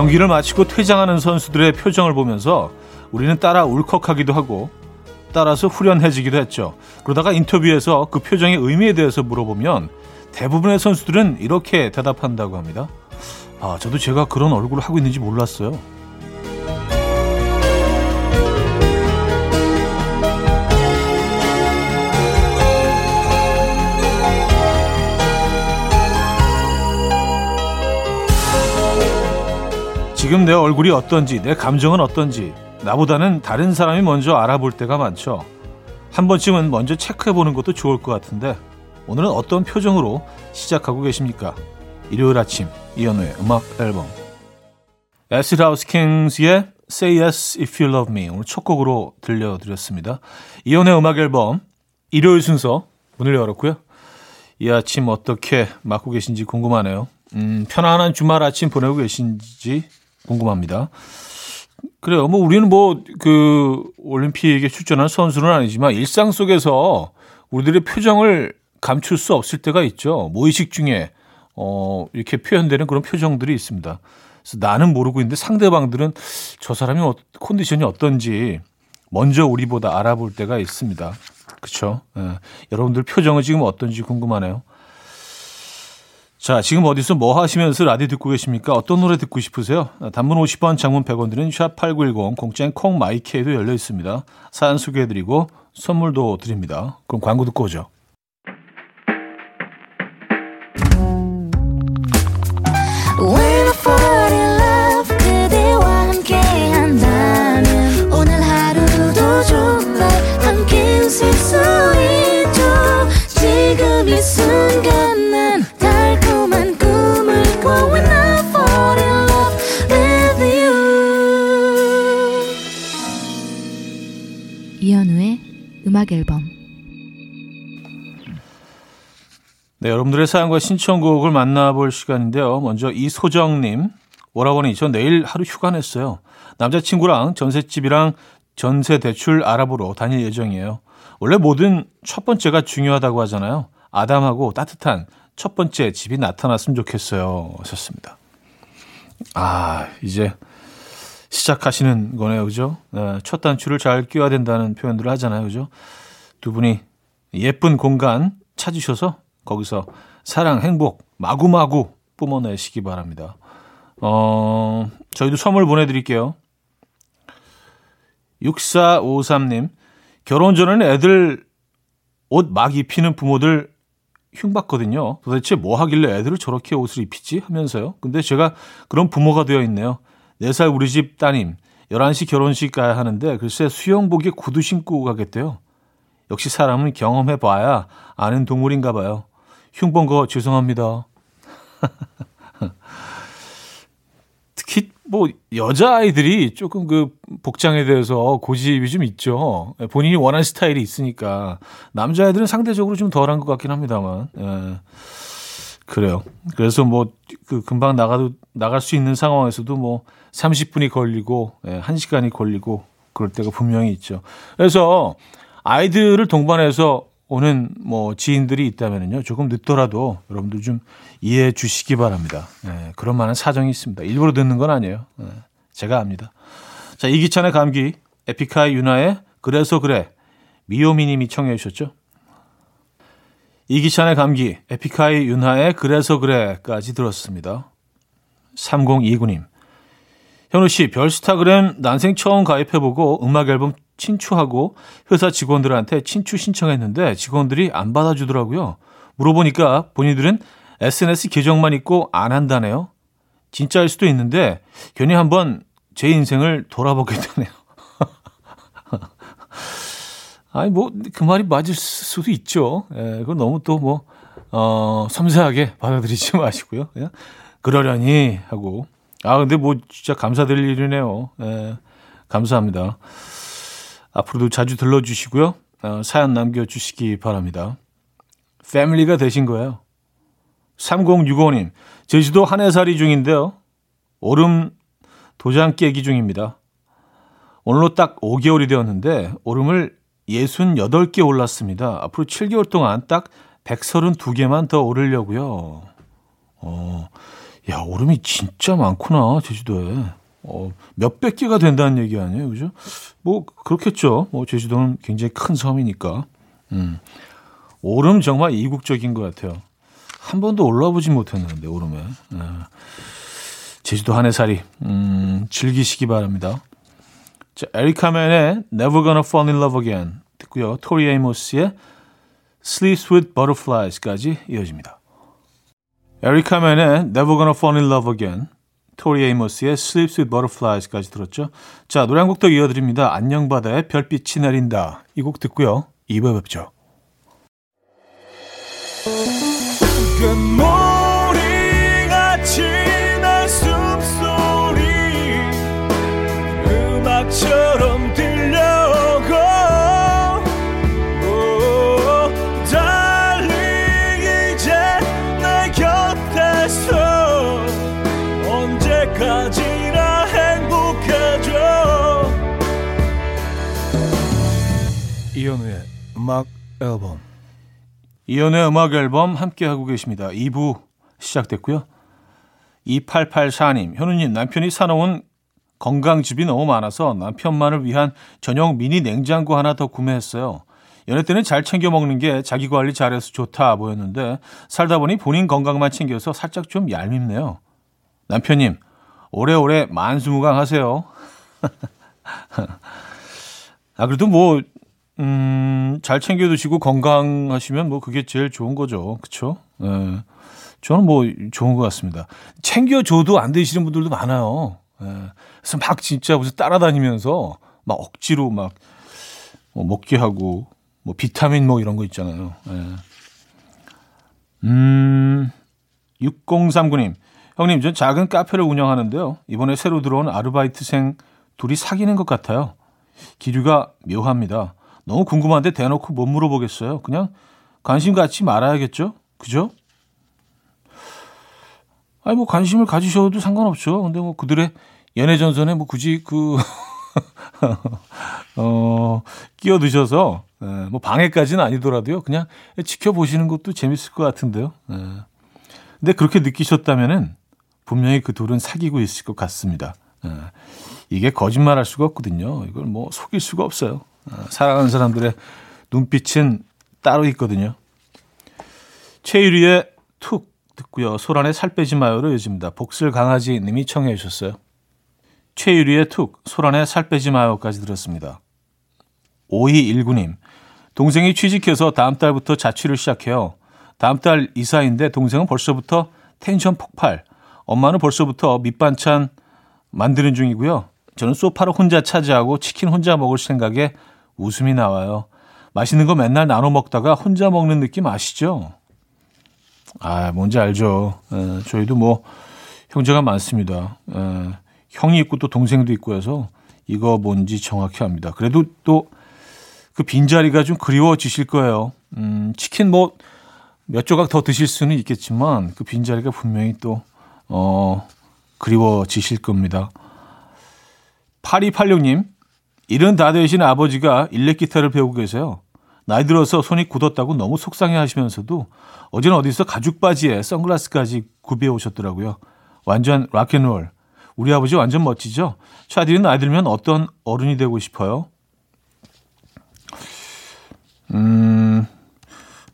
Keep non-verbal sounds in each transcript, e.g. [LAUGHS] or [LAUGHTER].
경기를 마치고 퇴장하는 선수들의 표정을 보면서 우리는 따라 울컥하기도 하고 따라서 후련해지기도 했죠. 그러다가 인터뷰에서 그 표정의 의미에 대해서 물어보면 대부분의 선수들은 이렇게 대답한다고 합니다. 아, 저도 제가 그런 얼굴을 하고 있는지 몰랐어요. 지금 내 얼굴이 어떤지, 내 감정은 어떤지, 나보다는 다른 사람이 먼저 알아볼 때가 많죠. 한 번쯤은 먼저 체크해 보는 것도 좋을 것 같은데, 오늘은 어떤 표정으로 시작하고 계십니까? 일요일 아침, 이현우의 음악 앨범. 에스드 하우스 킹스의 Say Yes If You Love Me 오늘 첫 곡으로 들려드렸습니다. 이현우의 음악 앨범 일요일 순서 문을 열었고요. 이 아침 어떻게 맞고 계신지 궁금하네요. 음, 편안한 주말 아침 보내고 계신지 궁금합니다. 그래요. 뭐 우리는 뭐 그 올림픽에 출전한 선수는 아니지만 일상 속에서 우리들의 표정을 감출 수 없을 때가 있죠. 무의식 중에 어 이렇게 표현되는 그런 표정들이 있습니다. 그래서 나는 모르고 있는데 상대방들은 저 사람이 어, 컨디션이 어떤지 먼저 우리보다 알아볼 때가 있습니다. 그렇죠? 예. 여러분들 표정은 지금 어떤지 궁금하네요. 자, 지금 어디서 뭐 하시면서 라디오 듣고 계십니까? 어떤 노래 듣고 싶으세요? 단문 50원, 장문 100원 드는 샵8910, 공짜인 콩 마이케이도 열려 있습니다. 사연 소개해드리고 선물도 드립니다. 그럼 광고 듣고 오죠. 네, 여러분들의 사연과 신청곡을 만나볼 시간인데요. 먼저 이소정님, 오라버니, 저 내일 하루 휴가 냈어요. 남자친구랑 전셋집이랑 전세 대출 알아보러 다닐 예정이에요. 원래 뭐든 첫 번째가 중요하다고 하잖아요. 아담하고 따뜻한 첫 번째 집이 나타났으면 좋겠어요. 하셨습니다. 아, 이제 시작하시는 거네요. 그죠? 네, 첫 단추를 잘 끼워야 된다는 표현들을 하잖아요. 그죠? 두 분이 예쁜 공간 찾으셔서 거기서 사랑, 행복 마구마구 뿜어내시기 바랍니다. 어, 저희도 선물 보내드릴게요. 6453님, 결혼 전에는 애들 옷 막 입히는 부모들 흉봤거든요. 도대체 뭐 하길래 애들을 저렇게 옷을 입히지? 하면서요. 근데 제가 그런 부모가 되어 있네요. 4살 우리 집 따님 11시 결혼식 가야 하는데 글쎄 수영복에 구두 신고 가겠대요. 역시 사람은 경험해 봐야 아는 동물인가 봐요. 흉본 거 죄송합니다. [LAUGHS] 특히 뭐 여자 아이들이 조금 그 복장에 대해서 고집이 좀 있죠. 본인이 원하는 스타일이 있으니까 남자애들은 상대적으로 좀 덜한 것 같긴 합니다만. 예. 그래요. 그래서 뭐 그 금방 나가도 나갈 수 있는 상황에서도 뭐 30분이 걸리고 예, 1시간이 걸리고 그럴 때가 분명히 있죠. 그래서 아이들을 동반해서 오는 뭐 지인들이 있다면요 조금 늦더라도 여러분들 좀 이해해 주시기 바랍니다. 예, 그런 많은 사정이 있습니다. 일부러 듣는 건 아니에요. 예, 제가 압니다. 자 이기찬의 감기 에픽하이 유나의 그래서 그래 미오미님이 청해 주셨죠. 이기찬의 감기, 에픽하이 윤하의 그래서 그래까지 들었습니다. 3029님. 현우 씨, 별스타그램 난생 처음 가입해보고 음악 앨범 친추하고 회사 직원들한테 친추 신청했는데 직원들이 안 받아주더라고요. 물어보니까 본인들은 SNS 계정만 있고 안 한다네요. 진짜일 수도 있는데 괜히 한번 제 인생을 돌아보게 되네요. [LAUGHS] 아니 뭐 그 말이 맞을 수도 있죠. 예, 그건 너무 또뭐 어, 섬세하게 받아들이지 [LAUGHS] 마시고요. 그냥 그러려니 하고 아 근데 뭐 진짜 감사드릴 일이네요. 예, 감사합니다. 앞으로도 자주 들러주시고요. 어, 사연 남겨주시기 바랍니다. 패밀리가 되신 거예요. 3065님, 제주도 한해살이 중인데요. 오름 도장 깨기 중입니다. 오늘로 딱 5개월이 되었는데 오름을 68개 올랐습니다. 앞으로 7개월 동안 딱 132개만 더 오르려고요. 어, 야, 야, 오름이 진짜 많구나, 제주도에. 어, 몇백 개가 된다는 얘기 아니에요, 그죠? 뭐, 그렇겠죠. 뭐, 제주도는 굉장히 큰 섬이니까. 음. 오름 정말 이국적인 것 같아요. 한 번도 올라보지 못했는데, 오름에. 네. 제주도 한해살이, 음, 즐기시기 바랍니다. 자, 에릭 카멘의 Never Gonna Fall in Love Again 듣고요. 토리 에이모스의 Sleeps with Butterflies까지 이어집니다. 에릭 카멘의 Never Gonna Fall in Love Again 토리 에이모스의 Sleeps with Butterflies까지 들었죠. 자, 노래 한 곡 더 이어드립니다. 안녕 바다의 별빛이 내린다. 이 곡 듣고요. 2부에 뵙죠. 이현우의 음악 앨범 이연의 음악 앨범 함께하고 계십니다. 2부 시작됐고요. 2884님, 현우님, 남편이 사놓은 건강즙이 너무 많아서 남편만을 위한 전용 미니 냉장고 하나 더 구매했어요. 연애 때는 잘 챙겨 먹는 게 자기 관리 잘해서 좋다 보였는데 살다 보니 본인 건강만 챙겨서 살짝 좀 얄밉네요. 남편님, 오래오래 만수무강하세요. [LAUGHS] 아, 그래도 뭐, 음, 잘 챙겨 드시고 건강하시면 뭐 그게 제일 좋은 거죠. 그쵸? 예. 저는 뭐 좋은 것 같습니다. 챙겨줘도 안 드시는 분들도 많아요. 예. 그래서 막 진짜 무슨 따라다니면서 막 억지로 막 뭐 먹게 하고 뭐 비타민 뭐 이런 거 있잖아요. 예. 음, 6039님. 형님, 전 작은 카페를 운영하는데요. 이번에 새로 들어온 아르바이트생 둘이 사귀는 것 같아요. 기류가 묘합니다. 너무 궁금한데 대놓고 못 물어보겠어요. 그냥 관심 갖지 말아야겠죠? 그죠? 아니, 뭐 관심을 가지셔도 상관없죠. 근데 뭐 그들의 연애 전선에 뭐 굳이 그, [LAUGHS] 어, 끼어드셔서, 예, 뭐 방해까지는 아니더라도요. 그냥 지켜보시는 것도 재밌을 것 같은데요. 예. 근데 그렇게 느끼셨다면은 분명히 그 둘은 사귀고 있을 것 같습니다. 예. 이게 거짓말 할 수가 없거든요. 이걸 뭐 속일 수가 없어요. 어, 사랑하는 사람들의 눈빛은 따로 있거든요. 최유리의 툭 듣고요. 소란의 살 빼지 마요로 이어집니다. 복슬 강아지 님이 청해 주셨어요. 최유리의 툭, 소란의 살 빼지 마요까지 들었습니다. 5219님, 동생이 취직해서 다음 달부터 자취를 시작해요. 다음 달 이사인데 동생은 벌써부터 텐션 폭발. 엄마는 벌써부터 밑반찬 만드는 중이고요. 저는 소파를 혼자 차지하고 치킨 혼자 먹을 생각에 웃음이 나와요. 맛있는 거 맨날 나눠 먹다가 혼자 먹는 느낌 아시죠? 아, 뭔지 알죠. 에, 저희도 뭐 형제가 많습니다. 에, 형이 있고 또 동생도 있고 해서 이거 뭔지 정확히 압니다. 그래도 또 그 빈자리가 좀 그리워지실 거예요. 음, 치킨 뭐 몇 조각 더 드실 수는 있겠지만 그 빈자리가 분명히 또, 어, 그리워지실 겁니다. 8286님, 일은 다 되신 아버지가 일렉 기타를 배우고 계세요. 나이 들어서 손이 굳었다고 너무 속상해 하시면서도 어제는 어디서 가죽 바지에 선글라스까지 구비해 오셨더라고요. 완전 락앤롤. 우리 아버지 완전 멋지죠? 샤디는 나이 들면 어떤 어른이 되고 싶어요? 음,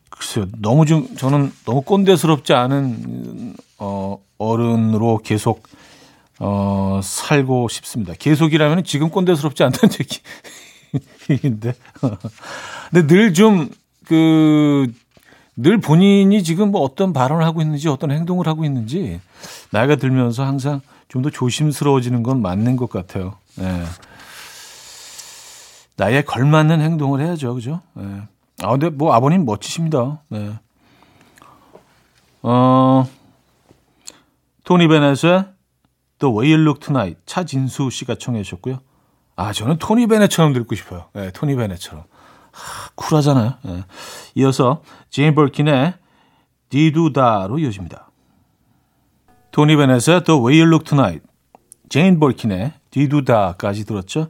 글쎄요. 너무 좀, 저는 너무 꼰대스럽지 않은, 어, 어른으로 계속 어, 살고 싶습니다. 계속이라면 지금 꼰대스럽지 않다는 [LAUGHS] 얘기인데. 근데 늘 좀, 그, 늘 본인이 지금 뭐 어떤 발언을 하고 있는지 어떤 행동을 하고 있는지 나이가 들면서 항상 좀 더 조심스러워지는 건 맞는 것 같아요. 예. 나이에 걸맞는 행동을 해야죠. 그죠? 예. 아, 근데 뭐 아버님 멋지십니다. 네. 어, 토니 베넷의 The Way You Look Tonight 차진수 씨가 청해 주셨고요. 아 저는 토니 베넷처럼 듣고 싶어요. 네, 토니 베넷처럼 하, 쿨하잖아요. 네. 이어서 제인 버킨의 Di Doo Dah로 이어집니다. 토니 베넷의 The Way You Look Tonight, 제인 버킨의 Di Doo Dah까지 들었죠.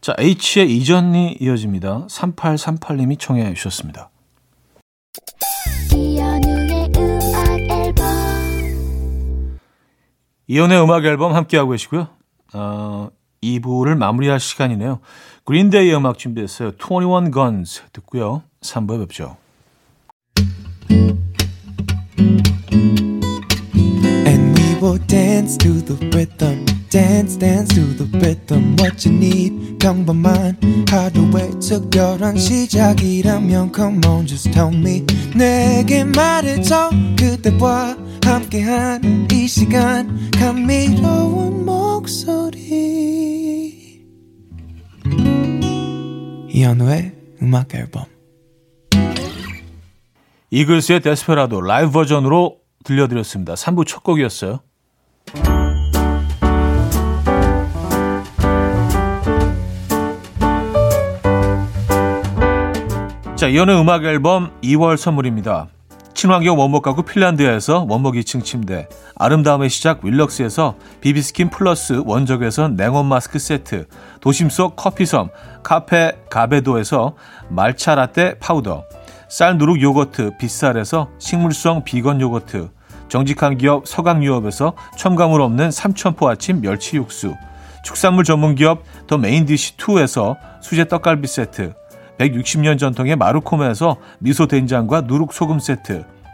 자 H의 잊었니 이어집니다. 3838님이 청해 주셨습니다. 이현우의 음악 앨범 함께하고 계시고요. 어, 2부를 마무리할 시간이네요. 그린데이 음악 준비했어요. 21 Guns 듣고요. 3부에 뵙죠. Will dance to the rhythm. dance dance to the rhythm what you need 평범한 하루의 특별한 시작이라면 come on just tell me 내게 말해줘 그대와 함께한 이 시간 감미로운 목소리 이현우의 음악 앨범 이글스의 Desperado 라이브 버전으로 들려드렸습니다. 3부 첫 곡이었어요. 자, 이현우의 음악 앨범 2월 선물입니다. 친환경 원목 가구 핀란드에서 원목 2층 침대, 아름다움의 시작 윌럭스에서 비비스킨 플러스 원적에서 냉온 마스크 세트, 도심 속 커피섬 카페 가베도에서 말차 라떼 파우더, 쌀 누룩 요거트 빗살에서 식물성 비건 요거트, 정직한 기업 서강유업에서 첨가물 없는 삼천포 아침 멸치 육수, 축산물 전문 기업 더 메인디시 2에서 수제 떡갈비 세트, 160년 전통의 마루코메에서 미소 된장과 누룩 소금 세트,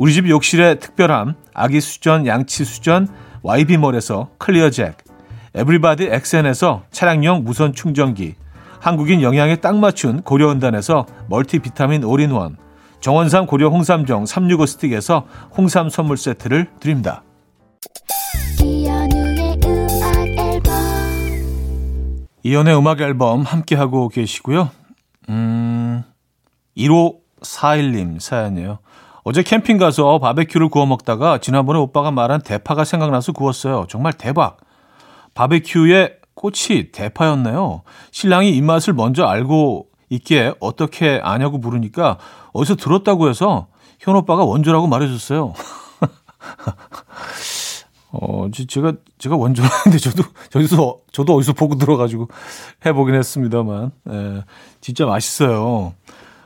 우리 집 욕실의 특별함 아기 수전 양치 수전 YB몰에서 클리어 잭 에브리바디 엑센에서 차량용 무선 충전기 한국인 영양에 딱 맞춘 고려은단에서 멀티비타민 올인원 정원삼 고려 홍삼정 365 스틱에서 홍삼 선물 세트를 드립니다. 이현우의 음악 앨범 함께하고 계시고요. 음, 1541님 사연이에요. 어제 캠핑 가서 바베큐를 구워 먹다가 지난번에 오빠가 말한 대파가 생각나서 구웠어요. 정말 대박. 바베큐에 꽃이 대파였네요. 신랑이 입맛을 먼저 알고 있기에 어떻게 아냐고 물으니까 어디서 들었다고 해서 현 오빠가 원조라고 말해줬어요. [LAUGHS] 어, 제가, 제가 원조라는데 저도, 저기서, 저도 어디서 보고 들어가지고 해보긴 했습니다만, 예, 진짜 맛있어요.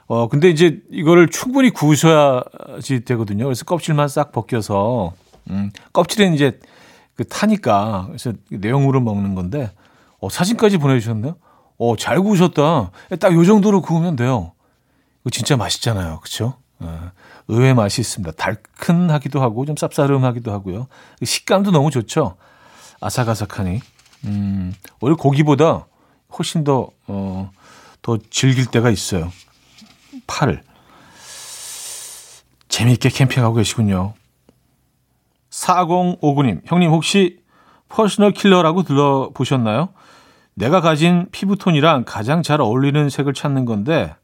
어, 근데 이제 이거를 충분히 구우셔야지 되거든요. 그래서 껍질만 싹 벗겨서, 음, 껍질은 이제 그 타니까, 그래서 내용으로 먹는 건데, 어, 사진까지 보내주셨네요. 어, 잘 구우셨다. 딱 요 정도로 구우면 돼요. 이거 진짜 맛있잖아요. 그쵸? 예. 의외의 맛이 있습니다. 달큰하기도 하고 좀 쌉싸름하기도 하고요. 식감도 너무 좋죠. 아삭아삭하니. 음, 오히려 고기보다 훨씬 더, 어, 더 즐길 때가 있어요. 팔을. 재미있게 캠핑하고 계시군요. 4059님, 형님 혹시 personal killer라고 들어보셨나요? 내가 가진 피부톤이랑 가장 잘 어울리는 색을 찾는 건데,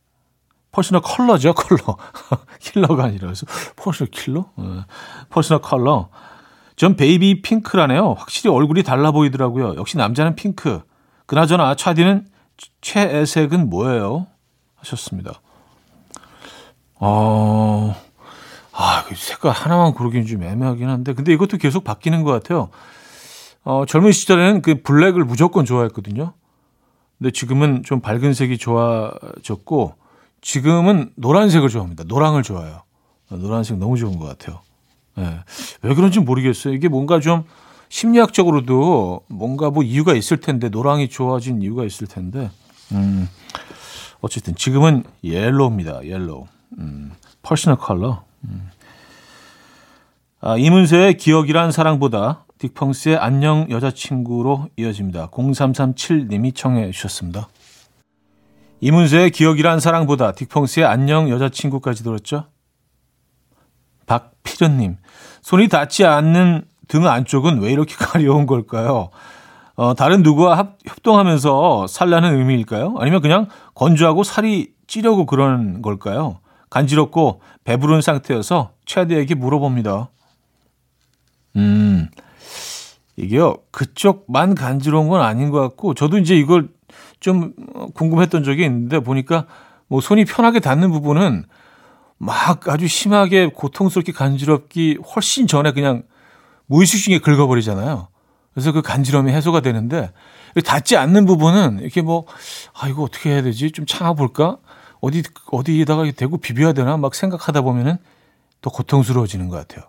personal color죠, 컬러. [LAUGHS] 킬러가 아니라 그래서 personal killer? 네. Personal color. 전 baby pink라네요. 확실히 얼굴이 달라 보이더라고요. 역시 남자는 핑크. 그나저나 차디는 최애색은 뭐예요? 하셨습니다. 어, 아, 그 색깔 하나만 고르기는 좀 애매하긴 한데, 근데 이것도 계속 바뀌는 것 같아요. 어, 젊은 시절에는 그 블랙을 무조건 좋아했거든요. 근데 지금은 좀 밝은 색이 좋아졌고, 지금은 노란색을 좋아합니다. 노랑을 좋아해요. 노란색 너무 좋은 것 같아요. 네. 왜 그런지 모르겠어요. 이게 뭔가 좀 심리학적으로도 뭔가 뭐 이유가 있을 텐데 노랑이 좋아진 이유가 있을 텐데 음, 어쨌든 지금은 yellow입니다. Yellow. 음, personal color. 음. 아, 이문세의 기억이란 사랑보다 딕펑스의 안녕 여자친구로 이어집니다. 0337님이 청해 주셨습니다. 이문세의 기억이란 사랑보다 딕펑스의 안녕 여자친구까지 들었죠? 박필현님, 손이 닿지 않는 등 안쪽은 왜 이렇게 [LAUGHS] 가려운 걸까요? 어, 다른 누구와 합, 협동하면서 살라는 의미일까요? 아니면 그냥 건조하고 살이 찌려고 그런 걸까요? 간지럽고 배부른 상태여서 최대에게 물어봅니다. 음, 이게요, 그쪽만 간지러운 건 아닌 것 같고, 저도 이제 이걸 좀 궁금했던 적이 있는데, 보니까 뭐 손이 편하게 닿는 부분은 막 아주 심하게 고통스럽게 간지럽기 훨씬 전에 그냥 무의식 중에 긁어버리잖아요. 그래서 그 간지럼이 해소가 되는데, 닿지 않는 부분은 이렇게 뭐, 아, 이거 어떻게 해야 되지? 좀 참아볼까? 어디, 어디에다가 대고 비벼야 되나? 막 생각하다 보면은 더 고통스러워지는 것 같아요.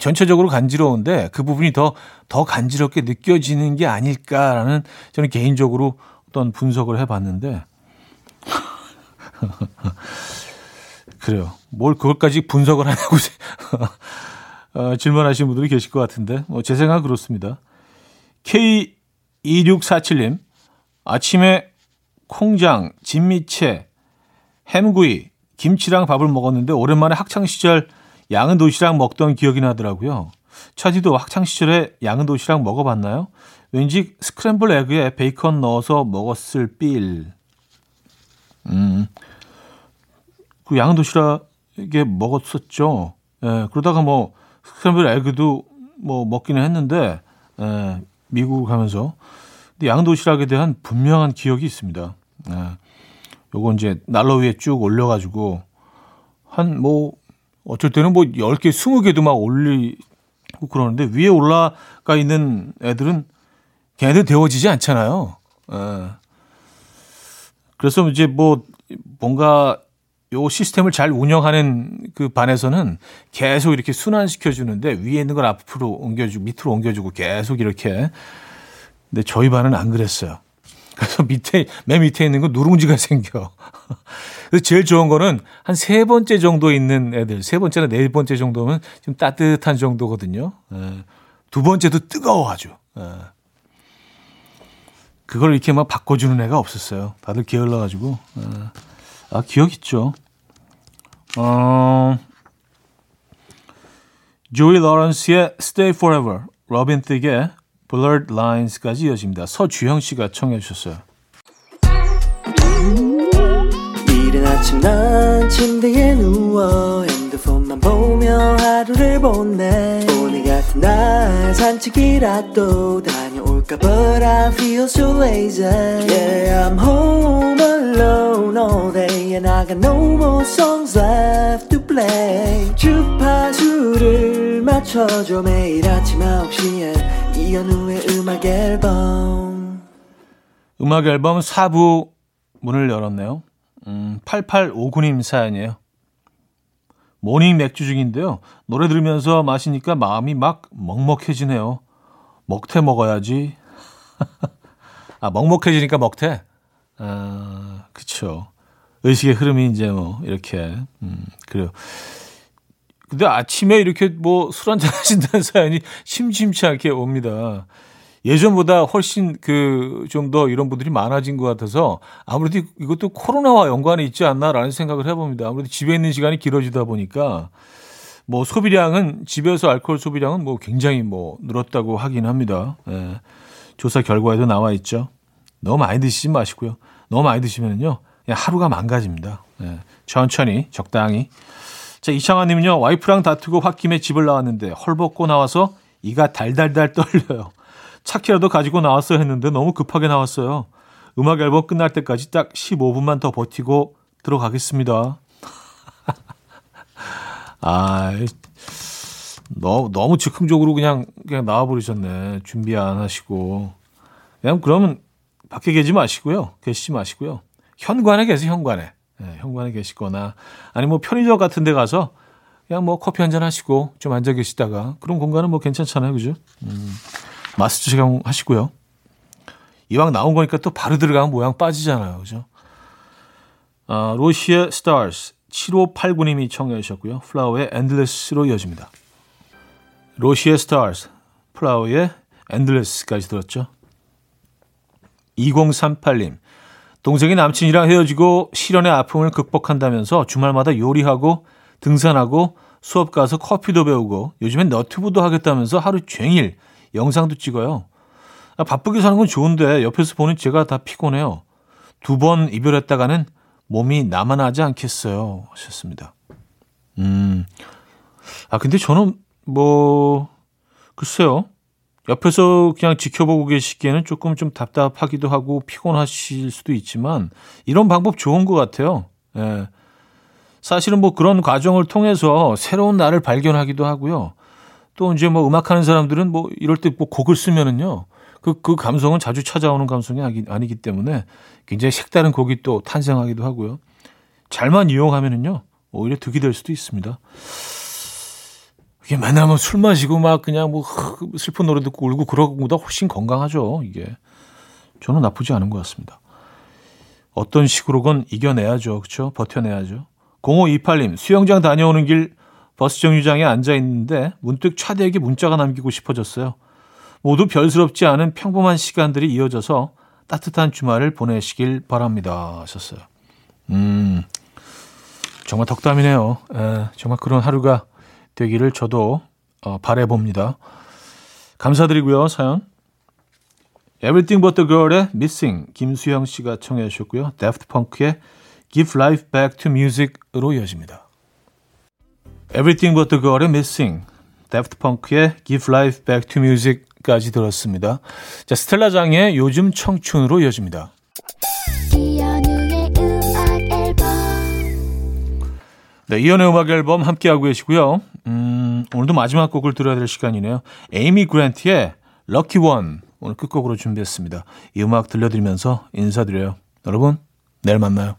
전체적으로 간지러운데 그 부분이 더, 더 간지럽게 느껴지는 게 아닐까라는 저는 개인적으로 어떤 분석을 해봤는데. [LAUGHS] 그래요. 뭘 그것까지 분석을 하냐고 [LAUGHS] 어, 질문하시는 분들이 계실 것 같은데, 뭐 제 생각은 그렇습니다. K2647님, 아침에 콩장, 진미채, 햄구이, 김치랑 밥을 먹었는데 오랜만에 학창 시절 양은 도시락 먹던 기억이 나더라고요. 차디도 학창 시절에 양은 도시락 먹어봤나요? 왠지 스크램블 에그에 베이컨 넣어서 먹었을 빌. 음, 그 양은 도시락에 먹었었죠. 예, 그러다가 뭐 스크램블 에그도 뭐 먹기는 했는데 예, 미국 가면서 근데 양은 도시락에 대한 분명한 기억이 있습니다. 예, 요거 이제 난로 위에 쭉 올려가지고 한 뭐 어쩔 때는 뭐 10개, 20개도 막 올리고 그러는데 위에 올라가 있는 애들은 걔네들 데워지지 않잖아요. 예. 그래서 이제 뭐 뭔가 요 시스템을 잘 운영하는 그 반에서는 계속 이렇게 순환시켜 주는데 위에 있는 걸 앞으로 옮겨주고 밑으로 옮겨주고 계속 이렇게. 근데 저희 반은 안 그랬어요. 그래서 밑에 맨 밑에 있는 거 누룽지가 생겨. 그래서 제일 좋은 거는 한 세 번째 정도 있는 애들, 세 번째나 네 번째 정도면 좀 따뜻한 정도거든요. 예. 두 번째도 뜨거워 아주. 예. 그걸 이렇게 막 바꿔주는 애가 없었어요. 다들 게을러가지고. 예. 아, 기억 있죠. 어, 조이 로렌스의 Stay Forever, 로빈 시크의 Blurred Lines까지 이어집니다. 서주형 씨가 청해 주셨어요. 이른 아침 난 침대에 누워 핸드폰만 보며 하루를 보내 오늘 같은 날 산책이라도 다녀올까 But I feel so lazy Yeah I'm home alone all day And I got no more songs left to play 주파수를 맞춰줘 매일 아침 9시에 이현우의 음악 앨범 음악 앨범 4부 문을 열었네요. 음, 8859님 사연이에요. 모닝 맥주 중인데요. 노래 들으면서 마시니까 마음이 막 먹먹해지네요. 먹태 먹어야지. [LAUGHS] 아, 먹먹해지니까 먹태? 아, 그쵸. 의식의 흐름이 이제 뭐, 이렇게, 음, 그래요. 근데 아침에 이렇게 뭐 술 한잔 [LAUGHS] 하신다는 사연이 심심치 않게 옵니다. 예전보다 훨씬 그 좀 더 이런 분들이 많아진 것 같아서 아무래도 이것도 코로나와 연관이 있지 않나라는 생각을 해봅니다. 아무래도 집에 있는 시간이 길어지다 보니까 뭐 소비량은 집에서 알코올 소비량은 뭐 굉장히 뭐 늘었다고 하긴 합니다. 예. 조사 결과에도 나와 있죠. 너무 많이 드시지 마시고요. 너무 많이 드시면은요, 하루가 망가집니다. 예. 천천히 적당히. 자 이창환님은요 와이프랑 다투고 홧김에 집을 나왔는데 헐벗고 나와서 이가 달달달 떨려요. 차키라도 가지고 나왔어야 했는데 너무 급하게 나왔어요. 음악 앨범 끝날 때까지 딱 15분만 더 버티고 들어가겠습니다. 아, 너무, 너무 즉흥적으로 그냥, 그냥 나와버리셨네. 준비 안 하시고. 그냥 그러면 밖에 계지 마시고요. 계시지 마시고요. 현관에 계세요, 현관에. 네, 현관에 계시거나, 아니 뭐 편의점 같은 데 가서 그냥 뭐 커피 한 잔 하시고 좀 앉아 계시다가 그런 공간은 뭐 괜찮잖아요. 그죠? 음, 마스크 착용하시고요. 이왕 나온 거니까 또 바로 들어가면 모양 빠지잖아요. 그죠? 아, 로시의 Stars 7589님이 청해 주셨고요. 플라워의 Endless로 이어집니다. 로시의 Stars, 플라워의 Endless까지 들었죠. 2038님. 동생이 남친이랑 헤어지고 실연의 아픔을 극복한다면서 주말마다 요리하고 등산하고 수업 가서 커피도 배우고 요즘엔 너튜브도 하겠다면서 하루 종일 영상도 찍어요. 아, 바쁘게 사는 건 좋은데 옆에서 보는 제가 다 피곤해요. 두 번 이별했다가는 몸이 남아나지 않겠어요. 하셨습니다. 음. 아, 근데 저는 뭐, 글쎄요. 옆에서 그냥 지켜보고 계시기에는 조금 좀 답답하기도 하고 피곤하실 수도 있지만 이런 방법 좋은 것 같아요. 예. 사실은 뭐 그런 과정을 통해서 새로운 나를 발견하기도 하고요. 또 이제 뭐 음악하는 사람들은 뭐 이럴 때 뭐 곡을 쓰면은요. 그, 그 감성은 자주 찾아오는 감성이 아니, 아니기 때문에 굉장히 색다른 곡이 또 탄생하기도 하고요. 잘만 이용하면은요. 오히려 득이 될 수도 있습니다. 이게 맨날 뭐 술 마시고 막 그냥 뭐 슬픈 노래 듣고 울고 그러고 보다 훨씬 건강하죠. 이게. 저는 나쁘지 않은 것 같습니다. 어떤 식으로건 이겨내야죠. 그렇죠? 버텨내야죠. 0528님, 수영장 다녀오는 길 버스 정류장에 앉아 있는데 문득 차대에게 문자가 남기고 싶어졌어요. 모두 별스럽지 않은 평범한 시간들이 이어져서 따뜻한 주말을 보내시길 바랍니다. 하셨어요. 음, 정말 덕담이네요. 에, 정말 그런 하루가 되기를 저도 어, 바래봅니다. 감사드리고요. 사연. Everything But The Girl의 Missing 김수영 씨가 청해 주셨고요. Daft Punk의 Give Life Back to Music으로 이어집니다. Everything But The Girl의 Missing Daft Punk의 Give Life Back to Music 까지 들었습니다. 자, 스텔라 장의 요즘 청춘으로 이어집니다. 네, 이연의 음악 앨범 함께하고 계시고요. 음, 오늘도 마지막 곡을 들어야 될 시간이네요. 에이미 그랜트의 럭키 원 오늘 끝곡으로 준비했습니다. 이 음악 들려드리면서 인사드려요. 여러분, 내일 만나요.